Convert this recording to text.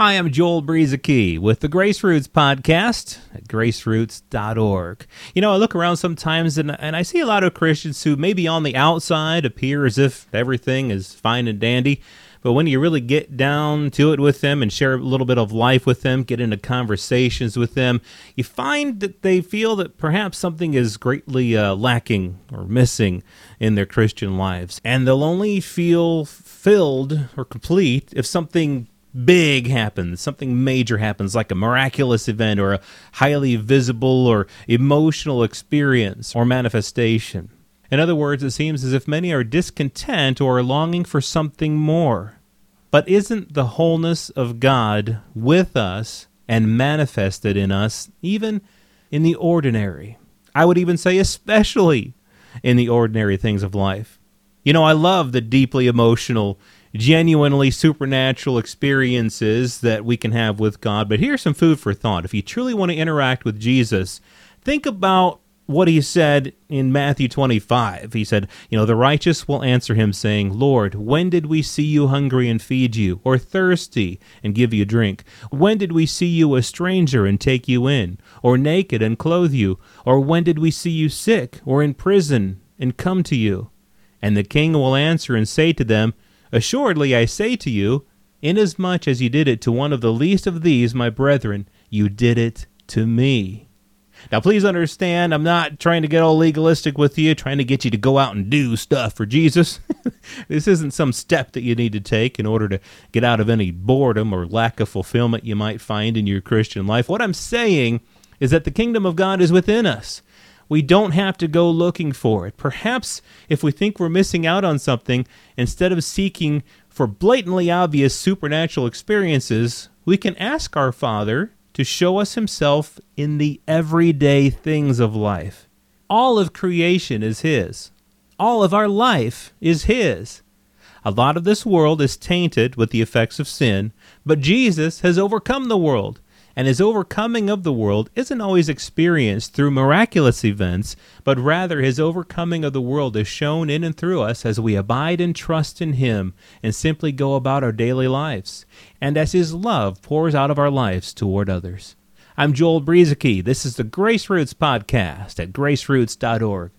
Hi, I'm Joel Brueseke with the Grace Roots podcast at graceroots.org. You know, I look around sometimes and, and I see a lot of Christians who maybe on the outside appear as if everything is fine and dandy, but when you really get down to it with them and share a little bit of life with them, get into conversations with them, you find that they feel that perhaps something is greatly uh, lacking or missing in their Christian lives. And they'll only feel filled or complete if something big happens, something major happens, like a miraculous event or a highly visible or emotional experience or manifestation. In other words, it seems as if many are discontent or are longing for something more. But isn't the wholeness of God with us and manifested in us, even in the ordinary? I would even say, especially in the ordinary things of life. You know, I love the deeply emotional genuinely supernatural experiences that we can have with God. But here's some food for thought. If you truly want to interact with Jesus, think about what he said in Matthew 25. He said, You know, the righteous will answer him, saying, Lord, when did we see you hungry and feed you, or thirsty and give you drink? When did we see you a stranger and take you in, or naked and clothe you? Or when did we see you sick, or in prison and come to you? And the king will answer and say to them, Assuredly I say to you, inasmuch as you did it to one of the least of these, my brethren, you did it to me. Now, please understand, I'm not trying to get all legalistic with you, trying to get you to go out and do stuff for Jesus. this isn't some step that you need to take in order to get out of any boredom or lack of fulfillment you might find in your Christian life. What I'm saying is that the kingdom of God is within us. We don't have to go looking for it. Perhaps if we think we're missing out on something, instead of seeking for blatantly obvious supernatural experiences, we can ask our Father to show us Himself in the everyday things of life. All of creation is His, all of our life is His. A lot of this world is tainted with the effects of sin, but Jesus has overcome the world and his overcoming of the world isn't always experienced through miraculous events, but rather his overcoming of the world is shown in and through us as we abide and trust in him and simply go about our daily lives, and as his love pours out of our lives toward others. I'm Joel Brueseke. This is the Grace Roots Podcast at graceroots.org.